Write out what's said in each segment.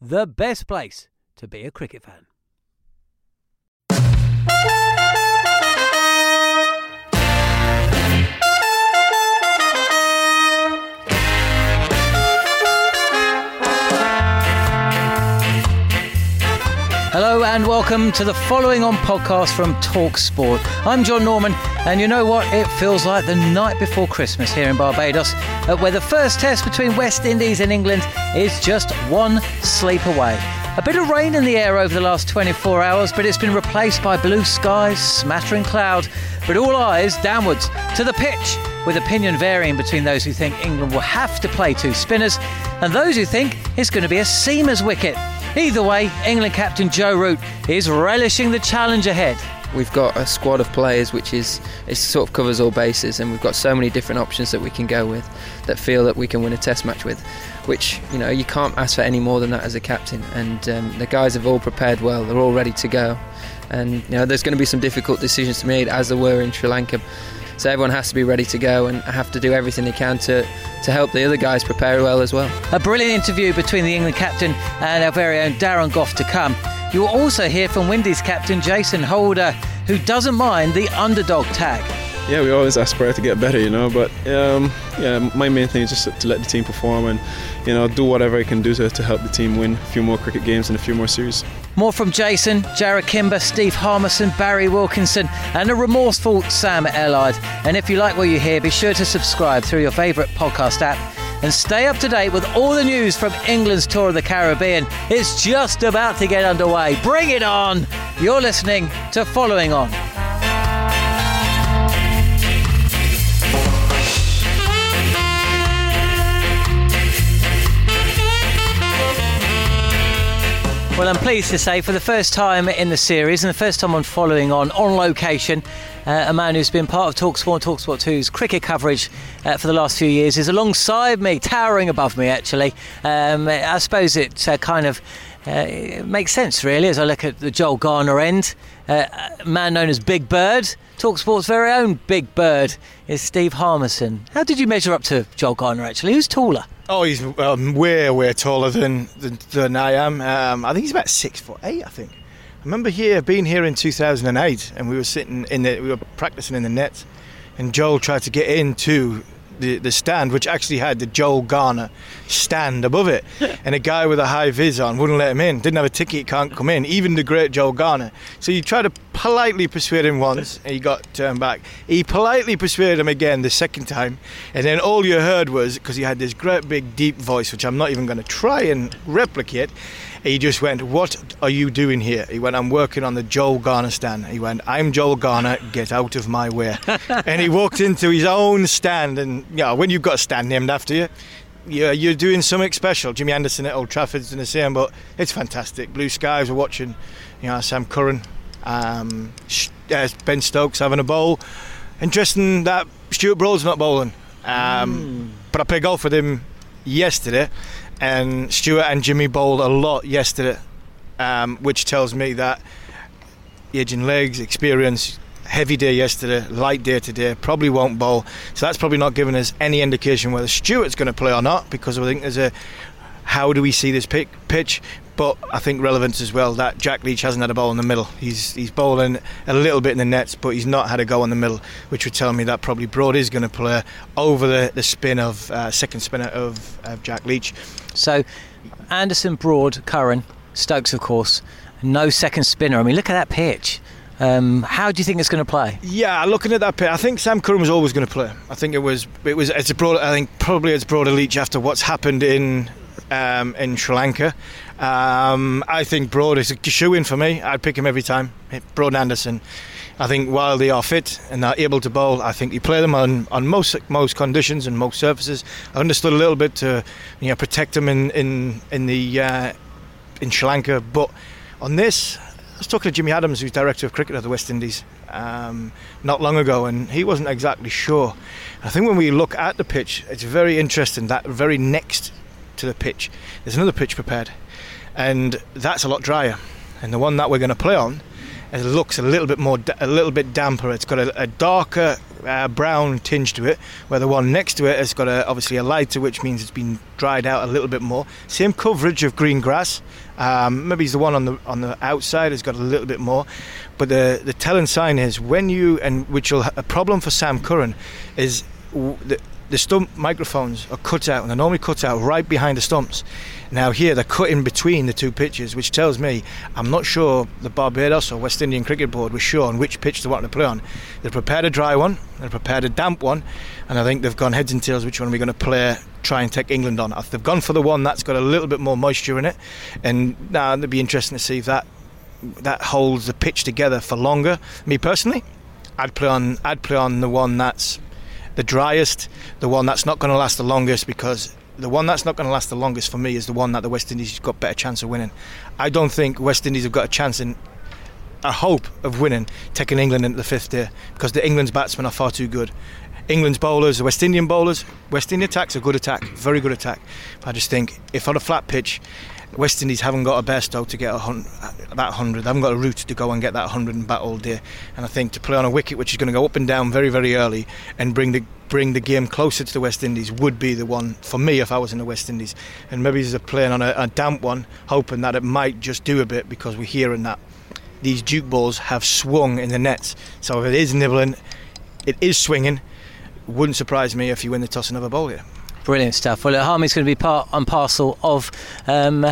the best place to be a cricket fan. Hello and welcome to the following on podcast from Talk Sport. I'm John Norman, and you know what? It feels like the night before Christmas here in Barbados, uh, where the first test between West Indies and England is just one sleep away. A bit of rain in the air over the last 24 hours, but it's been replaced by blue skies, smattering cloud, but all eyes downwards to the pitch, with opinion varying between those who think England will have to play two spinners and those who think it's going to be a seamer's wicket. Either way, England captain Joe Root is relishing the challenge ahead. We've got a squad of players which is it sort of covers all bases, and we've got so many different options that we can go with that feel that we can win a Test match with. Which you know you can't ask for any more than that as a captain. And um, the guys have all prepared well; they're all ready to go. And you know there's going to be some difficult decisions to be made, as there were in Sri Lanka. So everyone has to be ready to go and have to do everything they can to, to help the other guys prepare well as well. A brilliant interview between the England captain and our very own Darren Gough to come. You will also hear from Windies captain Jason Holder, who doesn't mind the underdog tag. Yeah, we always aspire to get better, you know. But um, yeah, my main thing is just to let the team perform and you know do whatever I can do to, to help the team win a few more cricket games and a few more series. More from Jason, Jarrod Kimber, Steve Harmison, Barry Wilkinson, and a remorseful Sam Ellard. And if you like what you hear, be sure to subscribe through your favourite podcast app and stay up to date with all the news from England's tour of the Caribbean. It's just about to get underway. Bring it on! You're listening to Following On. Well, I'm pleased to say for the first time in the series and the first time on following on on location, uh, a man who's been part of Talksport, Talksport 2's cricket coverage uh, for the last few years is alongside me, towering above me actually. Um, I suppose it uh, kind of uh, makes sense really as I look at the Joel Garner end. Uh, a man known as Big Bird, Talksport's very own Big Bird is Steve Harmison. How did you measure up to Joel Garner actually? Who's taller? Oh, he's um, way, way taller than than, than I am. Um, I think he's about six foot eight. I think. I remember here being here in 2008, and we were sitting in the, we were practicing in the net, and Joel tried to get into the, the stand, which actually had the Joel Garner stand above it, and a guy with a high vis on wouldn't let him in. Didn't have a ticket, can't come in. Even the great Joel Garner. So you tried to politely persuade him once, and he got turned back. He politely persuaded him again the second time, and then all you heard was because he had this great big deep voice, which I'm not even going to try and replicate. He just went, What are you doing here? He went, I'm working on the Joel Garner stand. He went, I'm Joel Garner, get out of my way. and he walked into his own stand. And, you know, when you've got a stand named after you, you're, you're doing something special. Jimmy Anderson at Old Trafford's doing the same, but it's fantastic. Blue skies, we're watching, you know, Sam Curran, um, uh, Ben Stokes having a bowl. Interesting that Stuart Broad's not bowling. Um, mm. But I played golf with him yesterday and Stuart and Jimmy bowled a lot yesterday, um, which tells me that aging legs, experience. Heavy day yesterday, light day today. Probably won't bowl, so that's probably not giving us any indication whether Stuart's going to play or not. Because I think there's a how do we see this pitch? But I think relevance as well that Jack Leach hasn't had a ball in the middle. He's he's bowling a little bit in the nets, but he's not had a go in the middle, which would tell me that probably Broad is going to play over the, the spin of uh, second spinner of, of Jack Leach. So Anderson, Broad, Curran, Stokes, of course. No second spinner. I mean, look at that pitch. Um, how do you think it's going to play? Yeah, looking at that pitch, I think Sam Curran was always going to play. I think it was it was it's a broad. I think probably it's broader Leach after what's happened in um, in Sri Lanka. Um, I think Broad is a shoe in for me. I'd pick him every time. Broad and Anderson. I think while they are fit and they're able to bowl, I think you play them on, on most most conditions and most surfaces. I understood a little bit to you know protect them in in in the uh, in Sri Lanka, but on this, was talking to Jimmy Adams, who's director of cricket of the West Indies, um, not long ago, and he wasn't exactly sure. I think when we look at the pitch, it's very interesting that very next to the pitch, there's another pitch prepared, and that's a lot drier. And the one that we're going to play on, it looks a little bit more, a little bit damper. It's got a, a darker uh, brown tinge to it, where the one next to it has got a, obviously a lighter, which means it's been dried out a little bit more. Same coverage of green grass. Um, maybe he's the one on the on the outside has got a little bit more, but the the telling sign is when you and which will a problem for Sam Curran is the the stump microphones are cut out and they're normally cut out right behind the stumps. Now here they're cut in between the two pitches, which tells me I'm not sure the Barbados or West Indian Cricket Board was sure on which pitch they wanted to play on. They prepared a dry one, they prepared a damp one, and I think they've gone heads and tails which one are we going to play, try and take England on. They've gone for the one that's got a little bit more moisture in it, and now it'd be interesting to see if that that holds the pitch together for longer. Me personally, I'd play on I'd play on the one that's the driest, the one that's not going to last the longest because the one that's not going to last the longest for me is the one that the West Indies have got better chance of winning. I don't think West Indies have got a chance in a hope of winning taking England into the fifth day because the England's batsmen are far too good. England's bowlers, the West Indian bowlers, West Indian attacks a good attack, very good attack. I just think if on a flat pitch West Indies haven't got a Bairstow to get a hun- that 100. They haven't got a Root to go and get that 100 and bat all day. And I think to play on a wicket which is going to go up and down very, very early and bring the bring the game closer to the West Indies would be the one for me if I was in the West Indies. And maybe a playing on a, a damp one, hoping that it might just do a bit because we're hearing that these duke balls have swung in the nets. So if it is nibbling, it is swinging. Wouldn't surprise me if you win the toss and have a bowl here. Brilliant stuff. Well, Harmy's going to be part and parcel of um,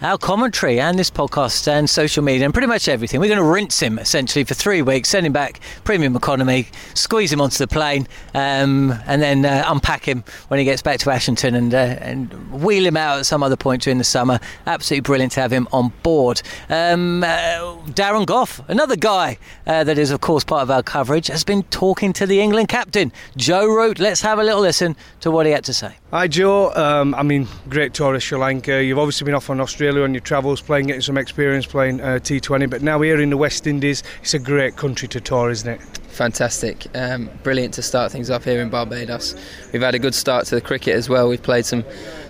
our commentary and this podcast and social media and pretty much everything. We're going to rinse him essentially for three weeks, send him back premium economy, squeeze him onto the plane, um, and then uh, unpack him when he gets back to Ashington and, uh, and wheel him out at some other point during the summer. Absolutely brilliant to have him on board. Um, uh, Darren Gough, another guy uh, that is, of course, part of our coverage, has been talking to the England captain, Joe Root. Let's have a little listen to what he had to say. Hi, Joe. Um, I mean, great tour of Sri Lanka. You've obviously been off on Australia on your travels, playing, getting some experience playing uh, T20, but now here in the West Indies, it's a great country to tour, isn't it? Fantastic. Um, brilliant to start things off here in Barbados. We've had a good start to the cricket as well. We've played some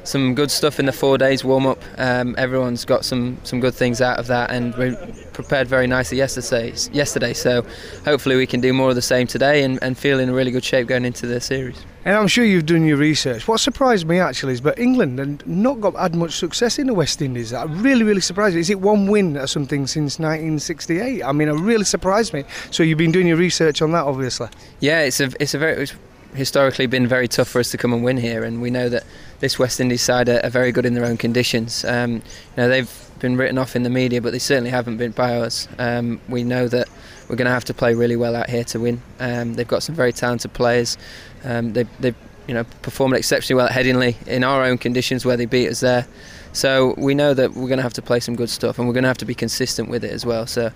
some good stuff in the four days warm up. Um, everyone's got some, some good things out of that, and we prepared very nicely yesterday. Yesterday, so hopefully we can do more of the same today and, and feel in really good shape going into the series. And I'm sure you've done your research. What surprised me actually is, but England and not got had much success in the West Indies. That really, really surprised me. Is it one win or something since 1968? I mean, it really surprised me. So you've been doing your research on that, obviously. Yeah, it's a it's a very it's historically been very tough for us to come and win here, and we know that this West Indies side are, are very good in their own conditions. Um, you know, they've been written off in the media, but they certainly haven't been by us. Um, we know that we're going to have to play really well out here to win. Um, they've got some very talented players. Um, they, they've you know performed exceptionally well at Headingley in our own conditions where they beat us there. So we know that we're going to have to play some good stuff, and we're going to have to be consistent with it as well. So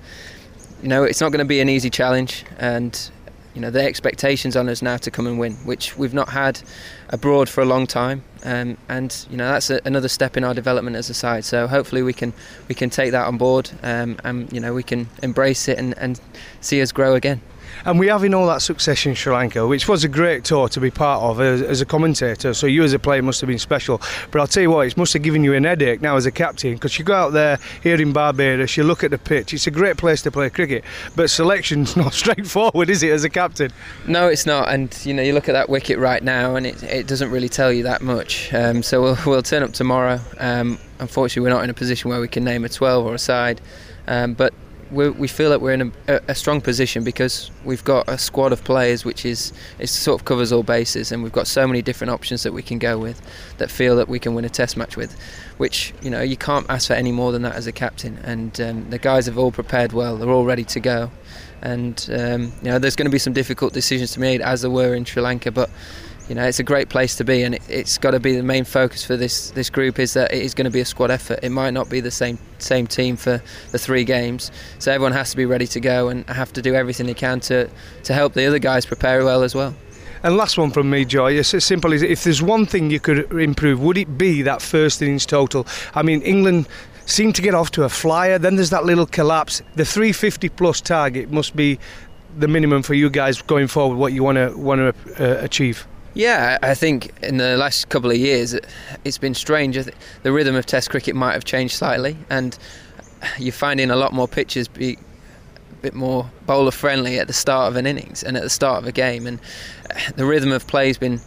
you know it's not going to be an easy challenge, and you know the expectations on us now to come and win, which we've not had abroad for a long time, um, and you know that's a, another step in our development as a side. So hopefully we can we can take that on board, um, and you know we can embrace it and, and see us grow again. And we're having all that success in Sri Lanka, which was a great tour to be part of as, as, a commentator. So you as a player must have been special. But I'll tell you what, it must have given you an headache now as a captain because you go out there here in Barbados, you look at the pitch. It's a great place to play cricket, but selection's not straightforward, is it, as a captain? No, it's not. And you know, you look at that wicket right now, and it, it doesn't really tell you that much. Um, so we'll, we'll turn up tomorrow. Um, unfortunately, we're not in a position where we can name a 12 or a side. Um, but we feel that we're in a, a, strong position because we've got a squad of players which is it sort of covers all bases, and we've got so many different options that we can go with that feel that we can win a Test match with, which you know you can't ask for any more than that as a captain. And um, the guys have all prepared well; they're all ready to go. And um, you know there's going to be some difficult decisions to be made, as there were in Sri Lanka, but you know, it's a great place to be, and it, has got to be the main focus for this this group is that it is going to be a squad effort. It might not be the same same team for the three games, so everyone has to be ready to go and have to do everything they can to to help the other guys prepare well as well. And last one from me, Joe. It's as simple as if there's one thing you could improve, would it be that first innings total? I mean, England seemed to get off to a flyer. Then there's that little collapse. The 350 plus target must be the minimum for you guys going forward. What you want to want to uh, achieve. Yeah, I think in the last couple of years it's been strange. The rhythm of Test cricket might have changed slightly, and you're finding a lot more pitches be a bit more bowler friendly at the start of an innings and at the start of a game, and the rhythm of play has been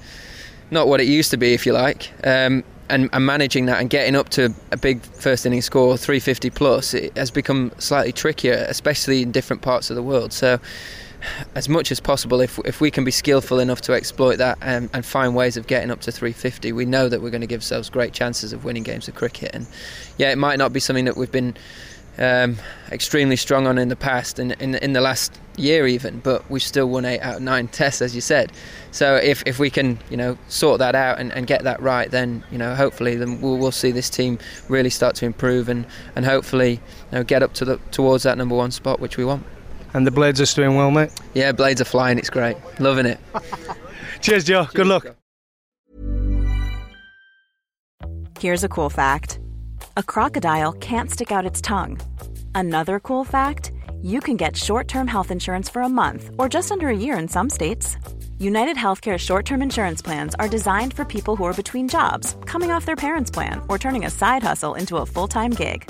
not what it used to be, if you like. Um, and, and, managing that and getting up to a big first inning score, 350 plus, it has become slightly trickier, especially in different parts of the world. So as much as possible, if if we can be skillful enough to exploit that and, and find ways of getting up to 350, we know that we're going to give ourselves great chances of winning games of cricket. And yeah, it might not be something that we've been um, extremely strong on in the past and in, in the last year even, but we've still won eight out of nine tests, as you said. So if, if we can, you know, sort that out and, and get that right, then you know, hopefully, then we'll, we'll see this team really start to improve and, and hopefully, you know, get up to the towards that number one spot, which we want. And the blades are doing well, mate? Yeah, blades are flying. It's great. Loving it. Cheers, Joe. Cheers, Good luck. Here's a cool fact a crocodile can't stick out its tongue. Another cool fact you can get short term health insurance for a month or just under a year in some states. United Healthcare short term insurance plans are designed for people who are between jobs, coming off their parents' plan, or turning a side hustle into a full time gig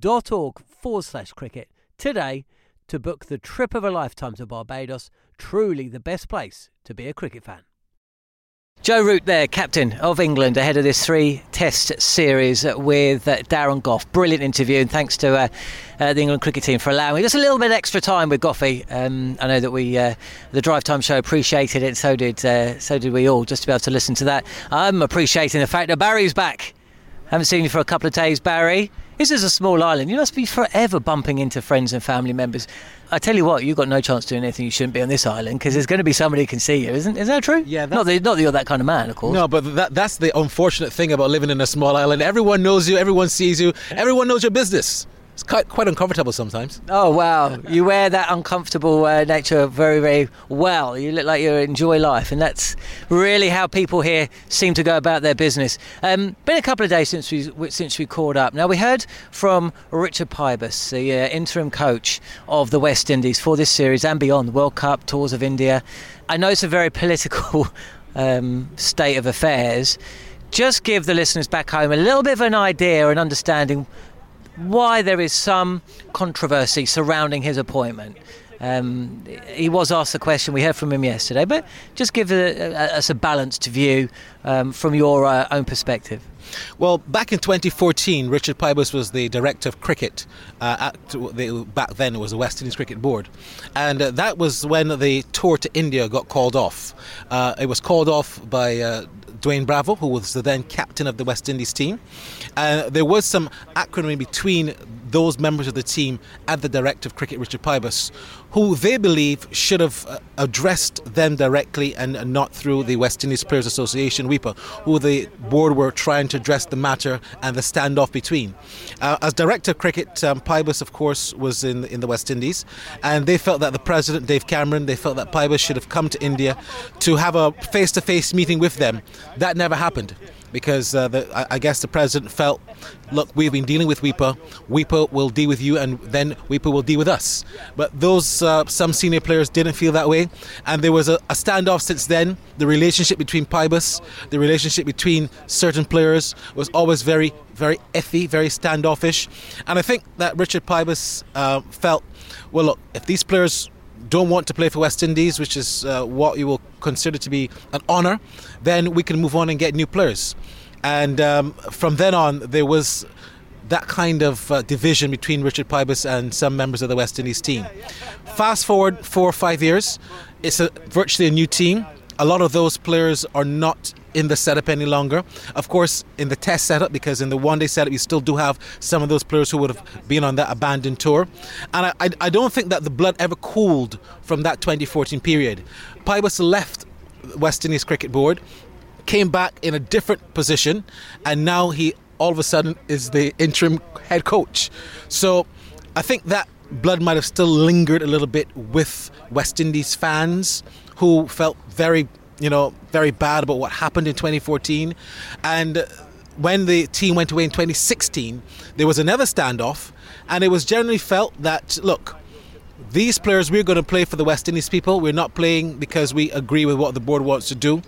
visitbarbados.org forward slash cricket today to book the trip of a lifetime to Barbados, truly the best place to be a cricket fan. Joe Root there, captain of England, ahead of this three test series with uh, Darren Gough. Brilliant interview, and thanks to uh, uh, the England cricket team for allowing just a little bit extra time with Goughy. Um, I know that we, uh, the Drive Time show, appreciated it, so did, uh, so did we all, just to be able to listen to that. I'm appreciating the fact that Barry's back. Haven't seen you for a couple of days, Barry. This is a small island. You must be forever bumping into friends and family members. I tell you what, you've got no chance doing anything you shouldn't be on this island because there's going to be somebody who can see you, isn't? Is that true? Yeah. Not that, not that you're that kind of man, of course. No, but that, that's the unfortunate thing about living in a small island. Everyone knows you. Everyone sees you. Everyone knows your business. It's quite, quite uncomfortable sometimes. Oh wow! You wear that uncomfortable uh, nature very, very well. You look like you enjoy life, and that's really how people here seem to go about their business. Um, been a couple of days since we since we caught up. Now we heard from Richard Pybus, the uh, interim coach of the West Indies for this series and beyond, World Cup, tours of India. I know it's a very political um, state of affairs. Just give the listeners back home a little bit of an idea and understanding why there is some controversy surrounding his appointment. Um, he was asked the question, we heard from him yesterday, but just give us a, a, balanced view um, from your uh, own perspective. Well, back in 2014, Richard Pybus was the director of cricket. Uh, the, back then, it was the West Indies Cricket Board, and uh, that was when the tour to India got called off. Uh, it was called off by uh, Dwayne Bravo, who was the then captain of the West Indies team. Uh, there was some acrimony between those members of the team and the director of cricket, Richard Pybus, who they believe should have uh, addressed them directly and not through the West Indies Players Association, WIPA, who the board were trying to address the matter and the standoff between. Uh, as director of cricket, um, Pybus, of course, was in in the West Indies, and they felt that the president, Dave Cameron, they felt that Pybus should have come to India to have a face-to-face meeting with them. That never happened because uh, the, I, guess the president felt, look, we've been dealing with WIPA, WIPA will deal with you, and then WIPA will deal with us. But those uh, some senior players didn't feel that way, and there was a, a standoff since then. The relationship between Pybus, the relationship between certain players was always very, very iffy, very standoffish, and I think that Richard Pybus uh, felt, well, look, if these players don't want to play for West Indies, which is uh, what you will consider to be an honour, then we can move on and get new players. And um, from then on, there was that kind of uh, division between Richard Pybus and some members of the West Indies team. Fast forward four or five years, it's a, virtually a new team. A lot of those players are not in the setup any longer. Of course, in the test setup, because in the one day setup, you still do have some of those players who would have been on that abandoned tour. And I, I, I don't think that the blood ever cooled from that 2014 period. Pybus left West Indies Cricket Board, came back in a different position, and now he all of a sudden is the interim head coach. So I think that blood might have still lingered a little bit with West Indies fans who felt very you know, very bad about what happened in 2014. And when the team went away in 2016, there was another standoff, and it was generally felt that, look, these players, we're going to play for the West Indies people. We're not playing because we agree with what the board wants to do.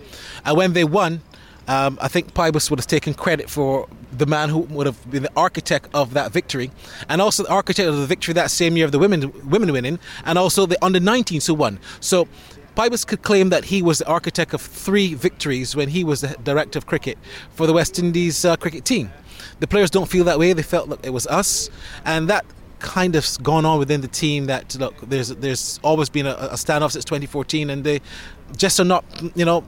And when they won, um, I think Pybus would have taken credit for the man who would have been the architect of that victory, and also the architect of the victory that same year of the women women winning, and also the under 19s who won. So Pybus could claim that he was the architect of three victories when he was the director of cricket for the West Indies uh, cricket team. The players don't feel that way. They felt like it was us, and that kind of gone on within the team. That look, there's there's always been a, a standoff since 2014, and they just are not, you know,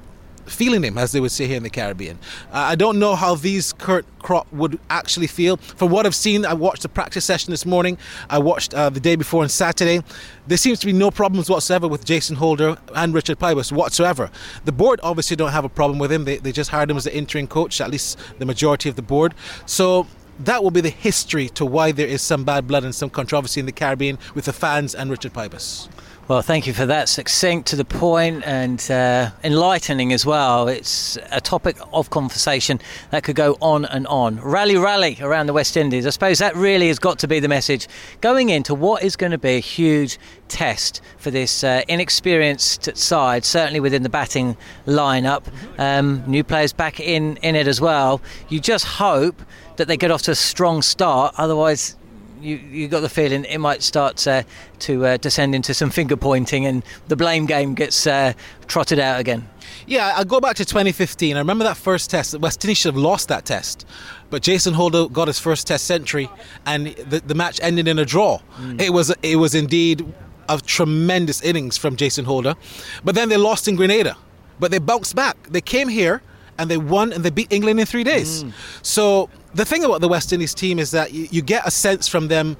feeling him, as they would say here in the Caribbean. Uh, I don't know how these current crop would actually feel. From what I've seen, I watched the practice session this morning. I watched uh, the day before on Saturday. There seems to be no problems whatsoever with Jason Holder and Richard Pybus whatsoever. The board obviously don't have a problem with him. They, they just hired him as the interim coach, at least the majority of the board. So that will be the history to why there is some bad blood and some controversy in the Caribbean with the fans and Richard Pybus. Well, thank you for that. Succinct to the point and uh, enlightening as well. It's a topic of conversation that could go on and on. Rally, rally around the West Indies. I suppose that really has got to be the message going into what is going to be a huge test for this uh, inexperienced side, certainly within the batting lineup. Um, new players back in, in it as well. You just hope that they get off to a strong start, otherwise, you you got the feeling it might start uh, to uh, descend into some finger pointing, and the blame game gets uh, trotted out again. Yeah, I go back to 2015. I remember that first test. West Indies should have lost that test, but Jason Holder got his first Test century, and the, the match ended in a draw. Mm. It was it was indeed a tremendous innings from Jason Holder, but then they lost in Grenada, but they bounced back. They came here and they won and they beat England in three days. Mm. So the thing about the West Indies team is that you, you, get a sense from them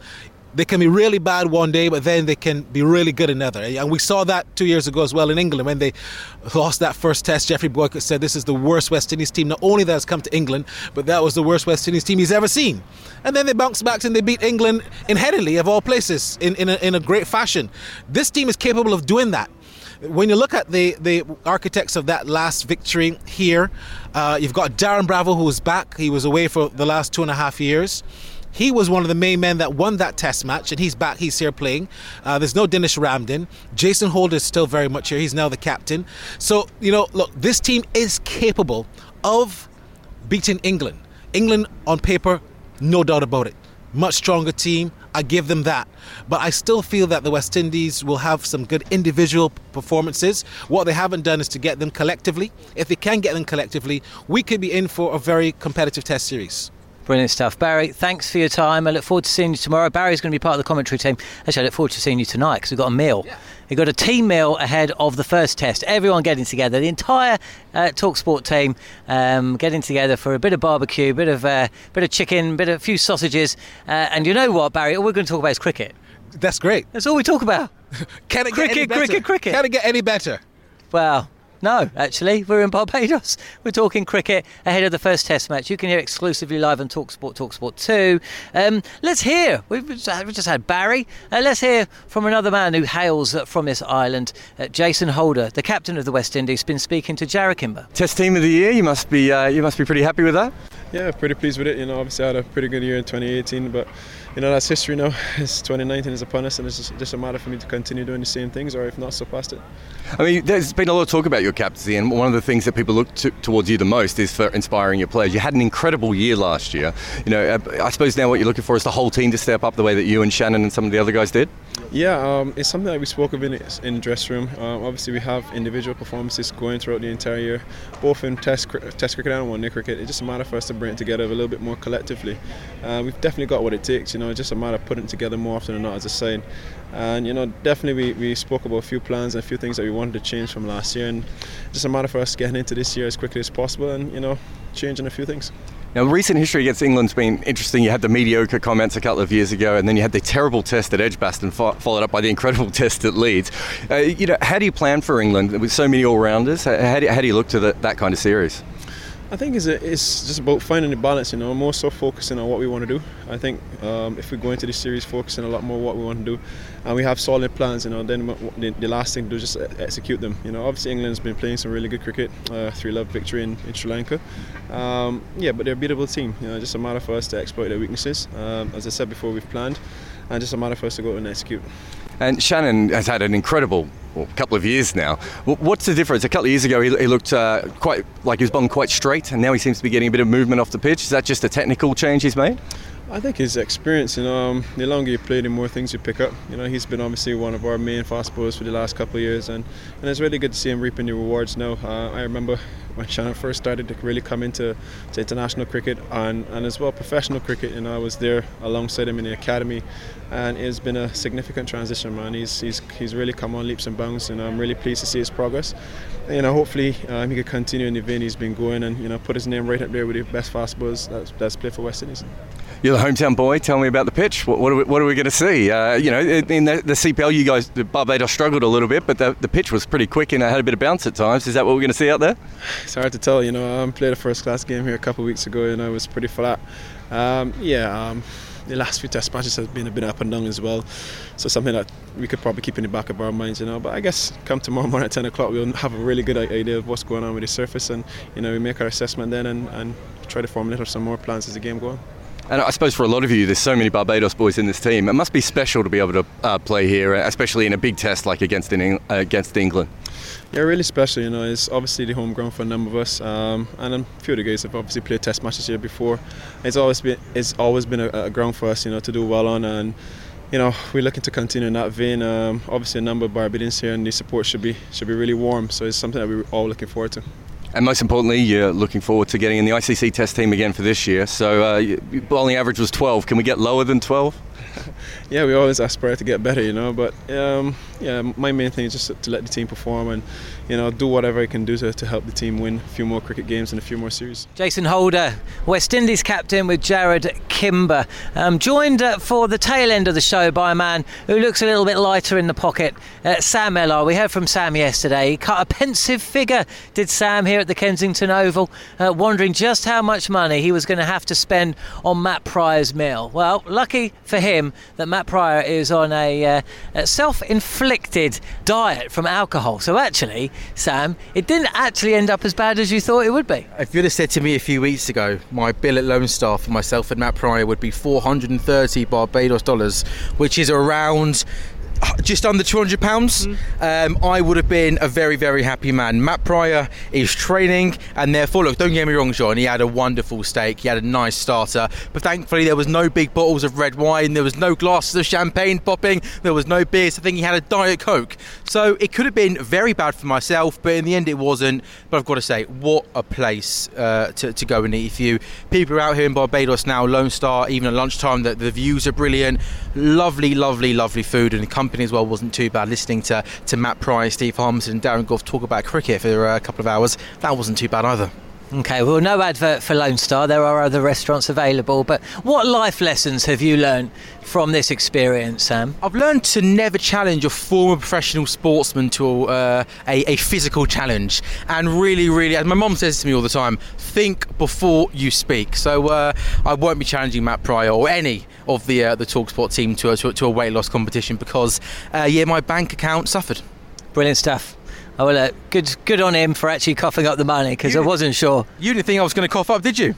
they can be really bad one day, but then they can be really good another. And we saw that two years ago as well in England when they lost that first test. Geoffrey Boycott said this is the worst West Indies team, not only that has come to England, but that was the worst West Indies team he's ever seen. And then they bounced back and they beat England in Headingley, of all places, in, in, a, in a great fashion. This team is capable of doing that when you look at the, the architects of that last victory here, uh, you've got Darren Bravo who's back. He was away for the last two and a half years. He was one of the main men that won that test match, and he's back. He's here playing. Uh, there's no Dinesh Ramdin. Jason Holder is still very much here. He's now the captain. So, you know, look, this team is capable of beating England. England, on paper, no doubt about it. Much stronger team. I give them that. But I still feel that the West Indies will have some good individual performances. What they haven't done is to get them collectively. If they can get them collectively, we could be in for a very competitive test series. Brilliant stuff. Barry, thanks for your time. I look forward to seeing you tomorrow. Barry's going to be part of the commentary team. Actually, I look forward to seeing you tonight because we've got a meal. Yeah. We've got a team meal ahead of the first test. Everyone getting together, the entire uh, Talksport team um, getting together for a bit of barbecue, bit of uh, bit of chicken, bit of a few sausages. Uh, and you know what, Barry? All we're going to talk about is cricket. That's great. That's all we talk about. Can it cricket, get any better? cricket, cricket? Can it get any better? Well, no, actually, we're in Barbados. We're talking cricket ahead of the first Test match. You can hear exclusively live on Talksport, Talksport 2. Um, let's hear. We've just had Barry. Uh, let's hear from another man who hails from this island, uh, Jason Holder, the captain of the West Indies, been speaking to Jarrod Kimber. Test team of the year. You must be. Uh, you must be pretty happy with that. Yeah, pretty pleased with it. You know, obviously I had a pretty good year in 2018, but you know that's history now. It's 2019 is upon us, and it's just, just, a matter for me to continue doing the same things, or if not, surpass it. I mean, there's been a lot of talk about your captaincy, and one of the things that people look to, towards you the most is for inspiring your players. You had an incredible year last year. You know, I suppose now what you're looking for is the whole team to step up the way that you and Shannon and some of the other guys did. Yeah, um, it's something that we spoke of in, in the dressing room. Um, obviously, we have individual performances going throughout the entire year, both in Test Test cricket and one day cricket. It's just a matter for us to bring it together a little bit more collectively. Uh, we've definitely got what it takes. You know, it's just a matter of putting it together more often than not as I side. And you know, definitely we, we spoke about a few plans and a few things that we wanted to change from last year, and just a matter for us getting into this year as quickly as possible, and you know, changing a few things. Now, recent history against England's been interesting. You had the mediocre comments a couple of years ago, and then you had the terrible test at Edgbaston, followed up by the incredible test at Leeds. Uh, you know, how do you plan for England with so many all-rounders? How do, how do you look to the, that kind of series? I think it's, a, it's just about finding the balance, you know, more so focusing on what we want to do. I think um, if we go into this series focusing a lot more what we want to do, and we have solid plans, you know, then the, the last thing to do is just execute them. You know, obviously England's been playing some really good cricket, uh, three-love victory in, in Sri Lanka. Um, yeah, but they're a beatable team. You know, just a matter for us to exploit their weaknesses. Um, as I said before, we've planned, and just a matter for us to go and execute. And Shannon has had an incredible well, a couple of years now. What's the difference? A couple of years ago, he, he looked uh, quite like he was bowling quite straight, and now he seems to be getting a bit of movement off the pitch. Is that just a technical change he's made? I think his experience, you know, um, the longer you play, the more things you pick up. You know, he's been obviously one of our main fast bowlers for the last couple of years, and, and it's really good to see him reaping the rewards now. Uh, I remember when Shannon first started to really come into to international cricket and, and as well professional cricket. Know, I was there alongside him in the academy, and it's been a significant transition, man. He's he's he's really come on leaps and bounds, and I'm really pleased to see his progress. And, you know, hopefully um, he can continue in the vein he's been going, and you know, put his name right up there with the best fast bowlers that's, that's played for West Indies. You're the hometown boy. Tell me about the pitch. What, what are we, we going to see? Uh, you know, in the, the, CPL, you guys, Barbados struggled a little bit, but the, the pitch was pretty quick and it had a bit of bounce at times. Is that what we're going to see out there? It's hard to tell. You know, I um, played a first class game here a couple of weeks ago and I was pretty flat. Um, yeah. Um, the last few test matches have been a bit up and down as well. So something that we could probably keep in the back of our minds, you know. But I guess come tomorrow morning at 10 o'clock, we'll have a really good idea of what's going on with the surface, and you know we make our assessment then and, and try to formulate some more plans as the game goes on. And I suppose for a lot of you, there's so many Barbados boys in this team. It must be special to be able to uh, play here, especially in a big test like against in, uh, against England. Yeah, really special. You know, it's obviously the home ground for a number of us, um, and a few of the guys have obviously played Test matches here before. It's always been it's always been a, a ground for us, you know, to do well on, and you know we're looking to continue in that vein. Um, obviously, a number of Barbadians here, and the support should be should be really warm. So it's something that we're all looking forward to. And most importantly, you're looking forward to getting in the ICC Test team again for this year. So uh, bowling average was 12. Can we get lower than 12? yeah, we always aspire to get better, you know. But um, yeah, my main thing is just to let the team perform and you know do whatever I can do to, to help the team win a few more cricket games and a few more series. Jason Holder, West Indies captain with Jarrod Kimber, um, joined uh, for the tail end of the show by a man who looks a little bit lighter in the pocket, uh, Sam Millar. We heard from Sam yesterday. He cut a pensive figure, did Sam here at the Kensington Oval, uh, wondering just how much money he was going to have to spend on Matt Prior's meal. Well, lucky for him that Matt Prior is on a, uh, a self-inflicted diet from alcohol. So actually, Sam, it didn't actually end up as bad as you thought it would be. If you'd have said to me a few weeks ago, my bill at Lone Star for myself and Matt Prior would be 430 Barbados dollars, which is around just under 200 pounds, mm. um, I would have been a very, very happy man. Matt Prior is training, and therefore, look, don't get me wrong, John, he had a wonderful steak, he had a nice starter, but thankfully, there was no big bottles of red wine, there was no glasses of champagne popping, there was no beers. I think he had a Diet Coke. So it could have been very bad for myself, but in the end, it wasn't. But I've got to say, what a place uh, to, to go and eat. If you people are out here in Barbados now, Lone Star, even at lunchtime, the, the views are brilliant, lovely, lovely, lovely food, and company company as well wasn't too bad. Listening to, to Matt Prior, Steve Harmison, and Darren Gough talk about cricket for a couple of hours, that wasn't too bad either. Okay, well, no advert for Lone Star. There are other restaurants available. But what life lessons have you learned from this experience, Sam? I've learned to never challenge a former professional sportsman to uh, a, a, physical challenge. And really, really, as my mom says to me all the time, think before you speak. So uh, I won't be challenging Matt Prior or any of the uh, the Talksport team to a, to, to a weight loss competition because, uh, yeah, my bank account suffered. Brilliant stuff. Oh, well, uh, good, good on him for actually coughing up the money because I wasn't sure. You didn't think I was going to cough up, did you?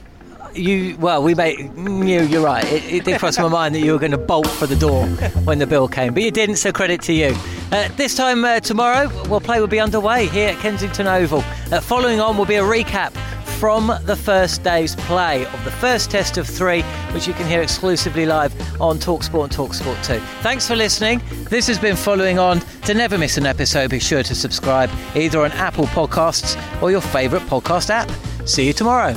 You well, we made you. You're right. It, it did cross my mind that you were going to bolt for the door when the bill came, but you didn't. So credit to you. Uh, this time uh, tomorrow, well, play will be underway here at Kensington Oval. Uh, following on will be a recap from the first day's play of the first test of three, which you can hear exclusively live on Talksport and Talksport 2. Thanks for listening. This has been Following On. To never miss an episode, be sure to subscribe either on Apple Podcasts or your favourite podcast app. See you tomorrow.